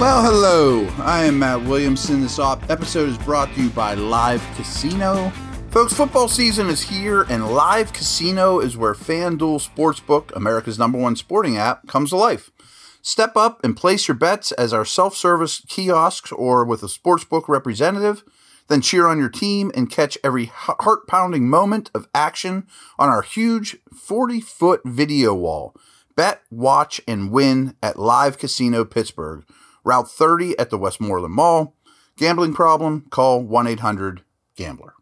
Well, hello. I am Matt Williamson. This episode is brought to you by Live Casino. Folks, football season is here, and Live Casino is where FanDuel Sportsbook, America's number one sporting app, comes to life. Step up and place your bets as our self service kiosks or with a sportsbook representative. Then cheer on your team and catch every heart pounding moment of action on our huge 40 foot video wall. Bet, watch, and win at Live Casino Pittsburgh Route 30 at the Westmoreland Mall. Gambling problem? Call 1 800 Gambler.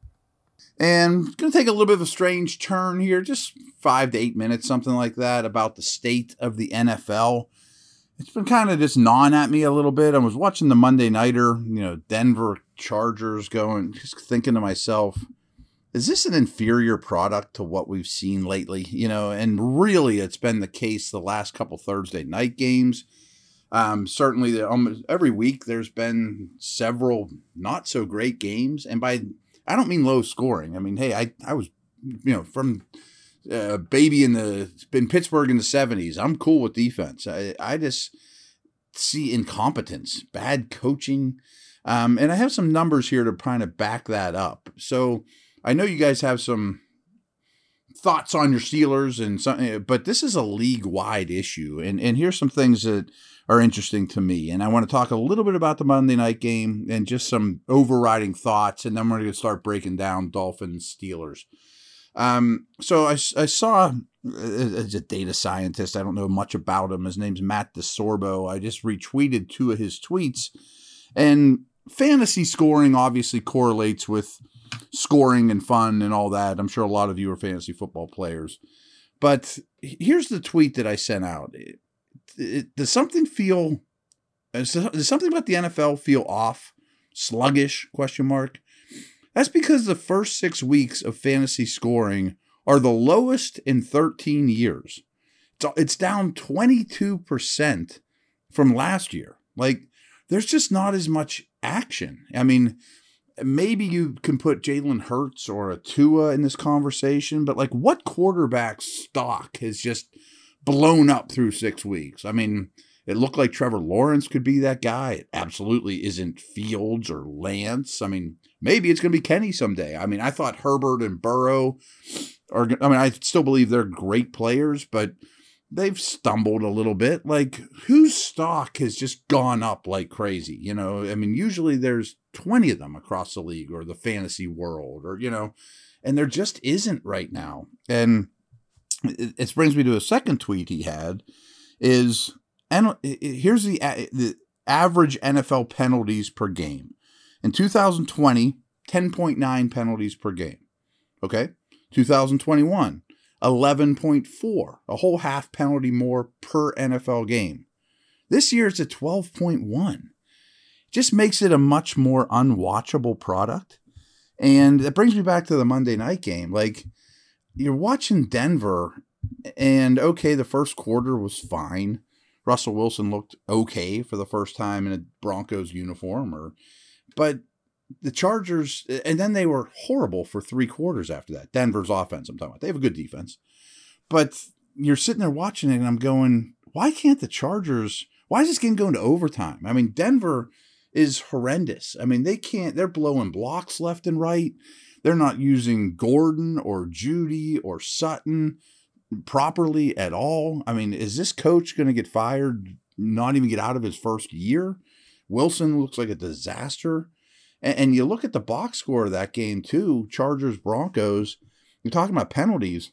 And going to take a little bit of a strange turn here, just five to eight minutes, something like that, about the state of the NFL. It's been kind of just gnawing at me a little bit. I was watching the Monday Nighter, you know, Denver Chargers going, just thinking to myself, is this an inferior product to what we've seen lately? You know, and really it's been the case the last couple Thursday night games. Um, certainly, the, um, every week there's been several not so great games, and by I don't mean low scoring. I mean, hey, I I was you know from uh, baby in the in Pittsburgh in the '70s. I'm cool with defense. I I just see incompetence, bad coaching, um, and I have some numbers here to kind of back that up. So I know you guys have some thoughts on your Steelers and something, but this is a league wide issue, and and here's some things that are interesting to me. And I want to talk a little bit about the Monday night game and just some overriding thoughts. And then we're going to start breaking down Dolphins Steelers. Um, so I, I saw as a data scientist, I don't know much about him. His name's Matt DeSorbo. I just retweeted two of his tweets. And fantasy scoring obviously correlates with scoring and fun and all that. I'm sure a lot of you are fantasy football players. But here's the tweet that I sent out it, does something feel uh, does something about the NFL feel off, sluggish? Question mark. That's because the first six weeks of fantasy scoring are the lowest in 13 years. It's down 22% from last year. Like, there's just not as much action. I mean, maybe you can put Jalen Hurts or a Tua in this conversation, but like, what quarterback stock has just blown up through six weeks. I mean, it looked like Trevor Lawrence could be that guy. It absolutely isn't Fields or Lance. I mean, maybe it's going to be Kenny someday. I mean, I thought Herbert and Burrow are, I mean, I still believe they're great players, but they've stumbled a little bit. Like, whose stock has just gone up like crazy? You know, I mean, usually there's 20 of them across the league or the fantasy world or, you know, and there just isn't right now. And, it brings me to a second tweet he had is and here's the the average NFL penalties per game. In 2020, 10.9 penalties per game. Okay? 2021, 11.4, a whole half penalty more per NFL game. This year it's at 12.1. Just makes it a much more unwatchable product. And that brings me back to the Monday night game. Like you're watching Denver, and okay, the first quarter was fine. Russell Wilson looked okay for the first time in a Broncos uniform, or but the Chargers, and then they were horrible for three quarters after that. Denver's offense, I'm talking about. They have a good defense, but you're sitting there watching it, and I'm going, why can't the Chargers? Why is this game going to overtime? I mean, Denver is horrendous. I mean, they can't. They're blowing blocks left and right. They're not using Gordon or Jeudy or Sutton properly at all. I mean, is this coach going to get fired, not even get out of his first year? Wilson looks like a disaster. And, and you look at the box score of that game, too Chargers Broncos. You're talking about penalties.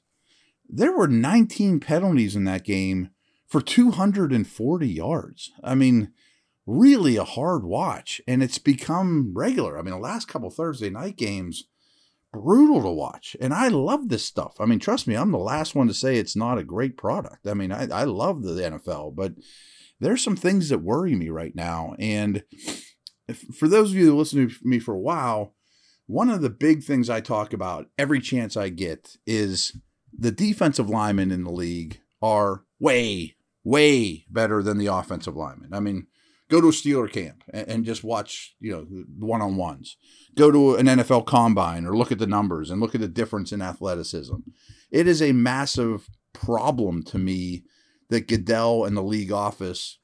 There were 19 penalties in that game for 240 yards. I mean, really a hard watch. And it's become regular. I mean, the last couple Thursday night games, brutal to watch. And I love this stuff. I mean, trust me, I'm the last one to say it's not a great product. I mean, I, I love the NFL, but there's some things that worry me right now. And if, for those of you who listen to me for a while, one of the big things I talk about every chance I get is the defensive linemen in the league are way, way better than the offensive linemen. I mean, go to a Steeler camp and, and just watch, you know, one on ones. Go to an NFL combine or look at the numbers and look at the difference in athleticism. It is a massive problem to me that Goodell and the league office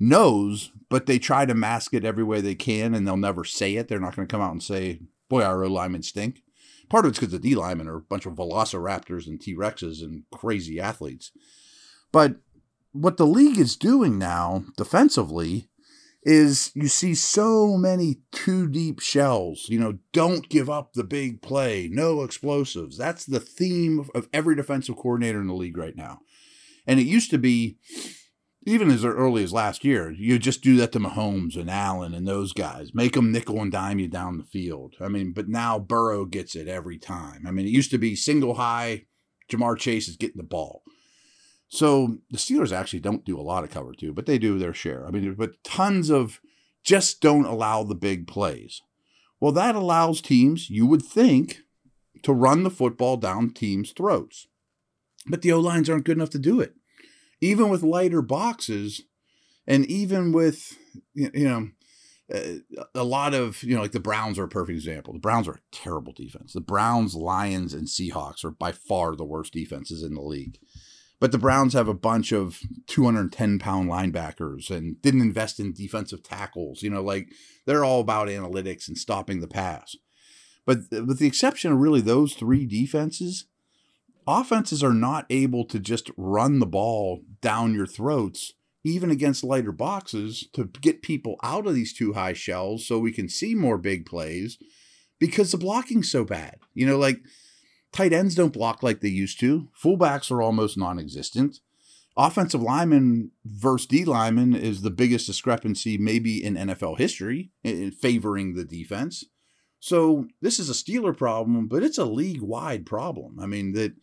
knows, but they try to mask it every way they can, and they'll never say it. They're not going to come out and say, "Boy, our O linemen stink." Part of it's because the D linemen are a bunch of velociraptors and T Rexes and crazy athletes. But what the league is doing now defensively is you see so many two deep shells. You know, don't give up the big play, no explosives. That's the theme of every defensive coordinator in the league right now. And it used to be, even as early as last year, you just do that to Mahomes and Allen and those guys, make them nickel and dime you down the field. I mean, but now Burrow gets it every time. I mean, it used to be single high, Ja'Marr Chase is getting the ball. So the Steelers actually don't do a lot of cover two, but they do their share. I mean, but tons of just don't allow the big plays. Well, that allows teams, you would think, to run the football down teams' throats. But the O lines aren't good enough to do it. Even with lighter boxes, and even with, you know, uh, a lot of, you know, like the Browns are a perfect example. The Browns are a terrible defense. The Browns, Lions, and Seahawks are by far the worst defenses in the league. But the Browns have a bunch of 210 pound linebackers and didn't invest in defensive tackles. You know, like they're all about analytics and stopping the pass. But with the exception of really those three defenses, offenses are not able to just run the ball down your throats, even against lighter boxes, to get people out of these two high shells so we can see more big plays because the blocking's so bad. You know, like tight ends don't block like they used to, fullbacks are almost non existent. Offensive lineman versus D lineman is the biggest discrepancy maybe in NFL history, in favoring the defense. So this is a Steeler problem, but it's a league wide problem. I mean, that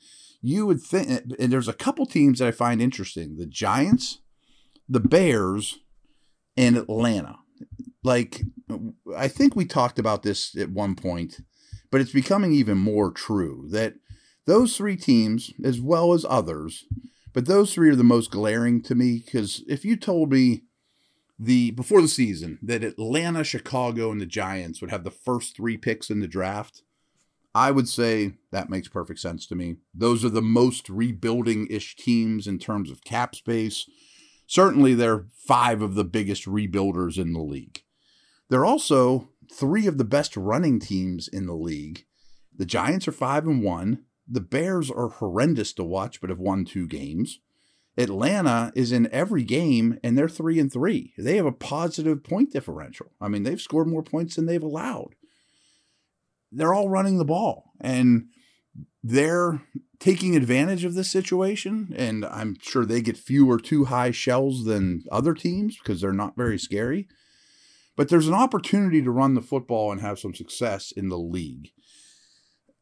you would think, eh, and there's a couple teams that I find interesting the Giants, the Bears, and Atlanta. Like, I think we talked about this at one point, but it's becoming even more true that those three teams, as well as others, but those three are the most glaring to me because if you told me the before the season that Atlanta, Chicago, and the Giants would have the first three picks in the draft, I would say that makes perfect sense to me. Those are the most rebuilding ish teams in terms of cap space. Certainly, they're five of the biggest rebuilders in the league. They're also three of the best running teams in the league. The Giants are five and one. The Bears are horrendous to watch, but have won two games. Atlanta is in every game and they're three and three. They have a positive point differential. I mean, they've scored more points than they've allowed. They're all running the ball and they're taking advantage of this situation. And I'm sure they get fewer two high shells than other teams because they're not very scary. But there's an opportunity to run the football and have some success in the league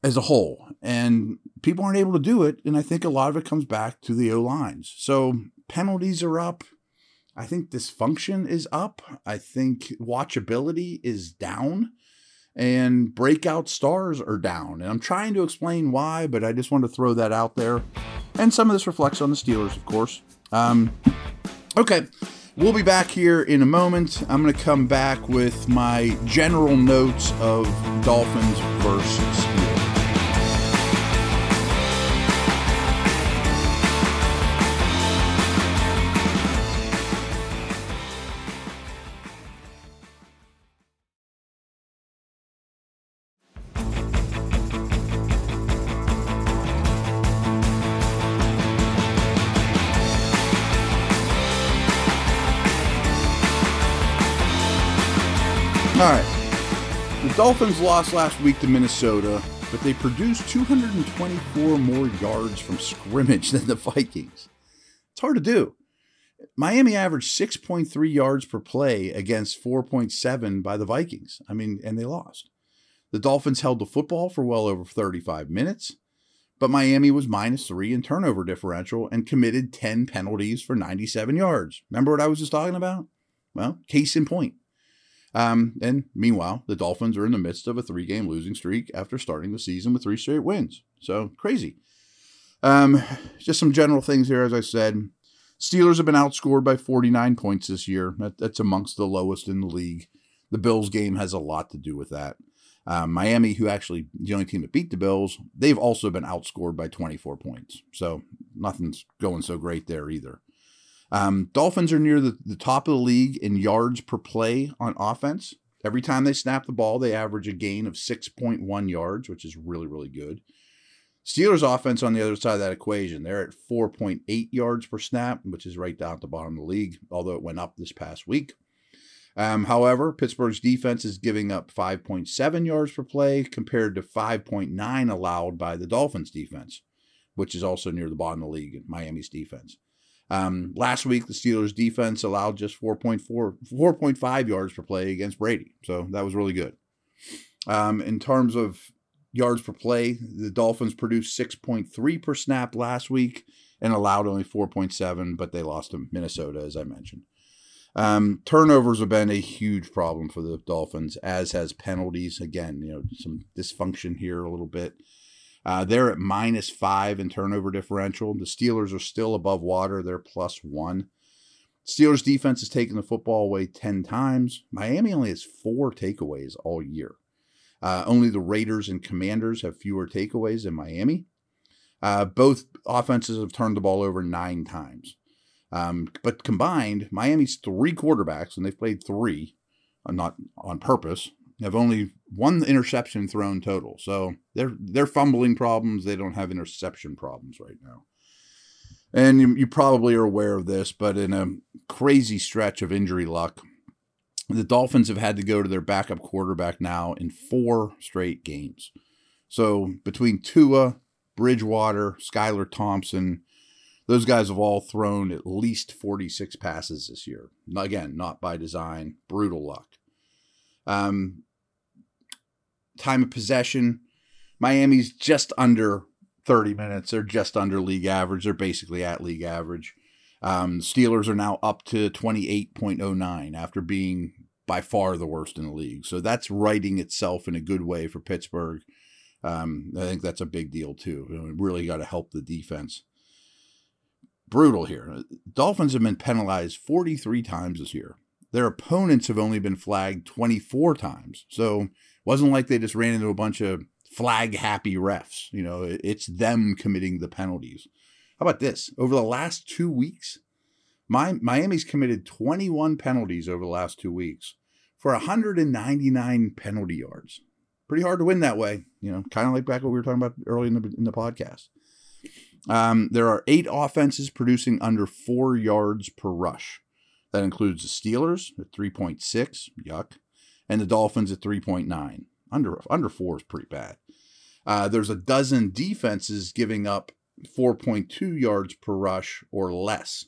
as a whole. And people aren't able to do it. And I think a lot of it comes back to the O lines. So penalties are up. I think dysfunction is up. I think watchability is down. And breakout stars are down. And I'm trying to explain why, but I just want to throw that out there. And some of this reflects on the Steelers, of course. Um, okay. We'll be back here in a moment. I'm going to come back with my general notes of Dolphins versus All right. The Dolphins lost last week to Minnesota, but they produced 224 more yards from scrimmage than the Vikings. It's hard to do. Miami averaged 6.3 yards per play against 4.7 by the Vikings. I mean, and they lost. The Dolphins held the football for well over 35 minutes, but Miami was minus three in turnover differential and committed 10 penalties for 97 yards. Remember what I was just talking about? Well, case in point. Um, and meanwhile, the Dolphins are in the midst of a three game losing streak after starting the season with three straight wins. So crazy. Um, just some general things here, as I said. Steelers have been outscored by 49 points this year. That, that's amongst the lowest in the league. The Bills game has a lot to do with that. Um, Miami, who actually the only team that beat the Bills, they've also been outscored by 24 points. So nothing's going so great there either. Um, Dolphins are near the, the top of the league in yards per play on offense. Every time they snap the ball, they average a gain of 6.1 yards, which is really, really good. Steelers offense on the other side of that equation, they're at 4.8 yards per snap, which is right down at the bottom of the league, although it went up this past week. Um, however, Pittsburgh's defense is giving up 5.7 yards per play compared to 5.9 allowed by the Dolphins defense, which is also near the bottom of the league, Miami's defense. Um, last week, the Steelers defense allowed just 4.4, 4.5 yards per play against Brady. So that was really good. Um, in terms of yards per play, the Dolphins produced 6.3 per snap last week and allowed only 4.7, but they lost to Minnesota, as I mentioned. Um, turnovers have been a huge problem for the Dolphins, as has penalties. Again, you know, some dysfunction here a little bit. Uh, they're at minus five in turnover differential. The Steelers are still above water. They're plus one. Steelers defense has taken the football away 10 times. Miami only has four takeaways all year. Uh, only the Raiders and Commanders have fewer takeaways than Miami. Uh, both offenses have turned the ball over nine times. Um, but combined, Miami's three quarterbacks, and they've played three, uh, not on purpose, have only one interception thrown total. So they're they're fumbling problems. They don't have interception problems right now. And you, you probably are aware of this, but in a crazy stretch of injury luck, the Dolphins have had to go to their backup quarterback now in four straight games. So between Tua, Bridgewater, Skylar Thompson, those guys have all thrown at least 46 passes this year. Again, not by design, brutal luck. Um, time of possession, Miami's just under 30 minutes. They're just under league average. They're basically at league average. Um, Steelers are now up to 28.09 after being by far the worst in the league. So that's righting itself in a good way for Pittsburgh. Um, I think that's a big deal too. Really got to help the defense. Brutal here. Dolphins have been penalized 43 times this year. Their opponents have only been flagged 24 times. So wasn't like they just ran into a bunch of flag happy refs. You know, it's them committing the penalties. How about this? Over the last two weeks, Miami's committed 21 penalties over the last two weeks for 199 penalty yards. Pretty hard to win that way, you know, kind of like back what we were talking about early in the, in the podcast. Um, there are eight offenses producing under four yards per rush. That includes the Steelers at 3.6, yuck, and the Dolphins at 3.9. Under under four is pretty bad. Uh, there's a dozen defenses giving up 4.2 yards per rush or less.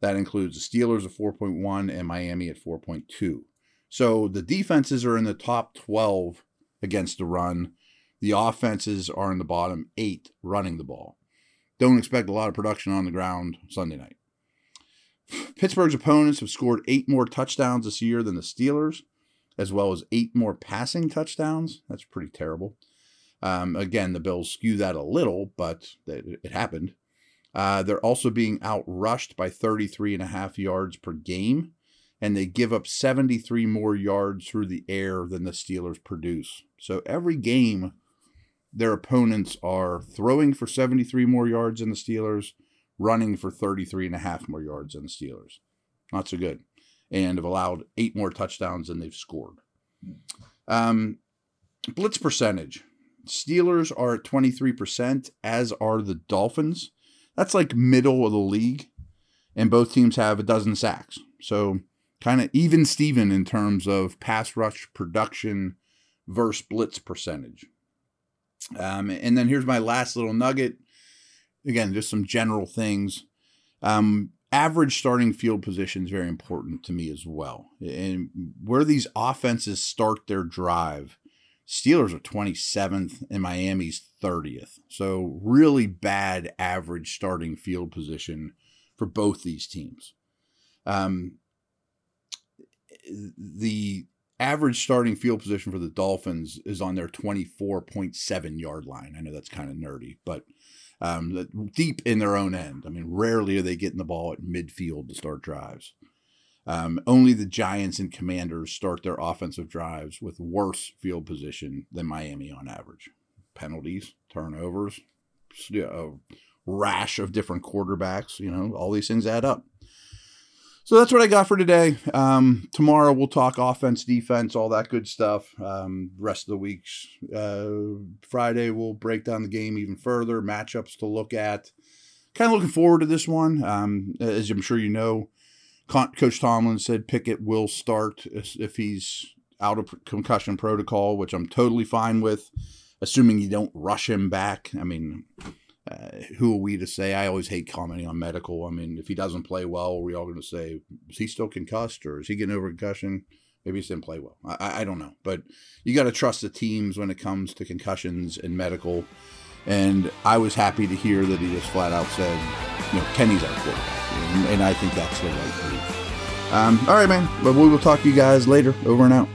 That includes the Steelers at 4.1 and Miami at 4.2. So the defenses are in the top 12 against the run. The offenses are in the bottom eight running the ball. Don't expect a lot of production on the ground Sunday night. Pittsburgh's opponents have scored eight more touchdowns this year than the Steelers, as well as eight more passing touchdowns. That's pretty terrible. Um, again, the Bills skew that a little, but it, happened. Uh, they're also being outrushed by 33 and a half yards per game, and they give up 73 more yards through the air than the Steelers produce. So every game, their opponents are throwing for 73 more yards than the Steelers, running for 33 and a half more yards than the Steelers. Not so good. And have allowed eight more touchdowns than they've scored. Um, blitz percentage. Steelers are at 23%, as are the Dolphins. That's like middle of the league. And both teams have a dozen sacks. So kind of even Steven in terms of pass rush production versus blitz percentage. Um, and then here's my last little nugget. Again, just some general things. Um, average starting field position is very important to me as well. And where these offenses start their drive, Steelers are 27th and Miami's 30th. So, really bad average starting field position for both these teams. Um, the average starting field position for the Dolphins is on their 24.7 yard line. I know that's kind of nerdy, but um, deep in their own end. I mean, rarely are they getting the ball at midfield to start drives. Um, only the Giants and Commanders start their offensive drives with worse field position than Miami on average. Penalties, turnovers, rash of different quarterbacks, you know, all these things add up. So that's what I got for today. Um, tomorrow we'll talk offense, defense, all that good stuff. Um, rest of the weeks, uh, Friday we'll break down the game even further, matchups to look at. Kind of looking forward to this one. Um, as I'm sure you know, Coach Tomlin said Pickett will start if he's out of concussion protocol, which I'm totally fine with, assuming you don't rush him back. I mean, uh, who are we to say? I always hate commenting on medical. I mean, if he doesn't play well, are we all going to say, is he still concussed or is he getting over concussion? Maybe he didn't play well. I, I don't know. But you got to trust the teams when it comes to concussions and medical. And I was happy to hear that he just flat out said, you know, Kenny's our quarterback. And, and I think that's the right move. Um, all right, man. But we will talk to you guys later. Over and out.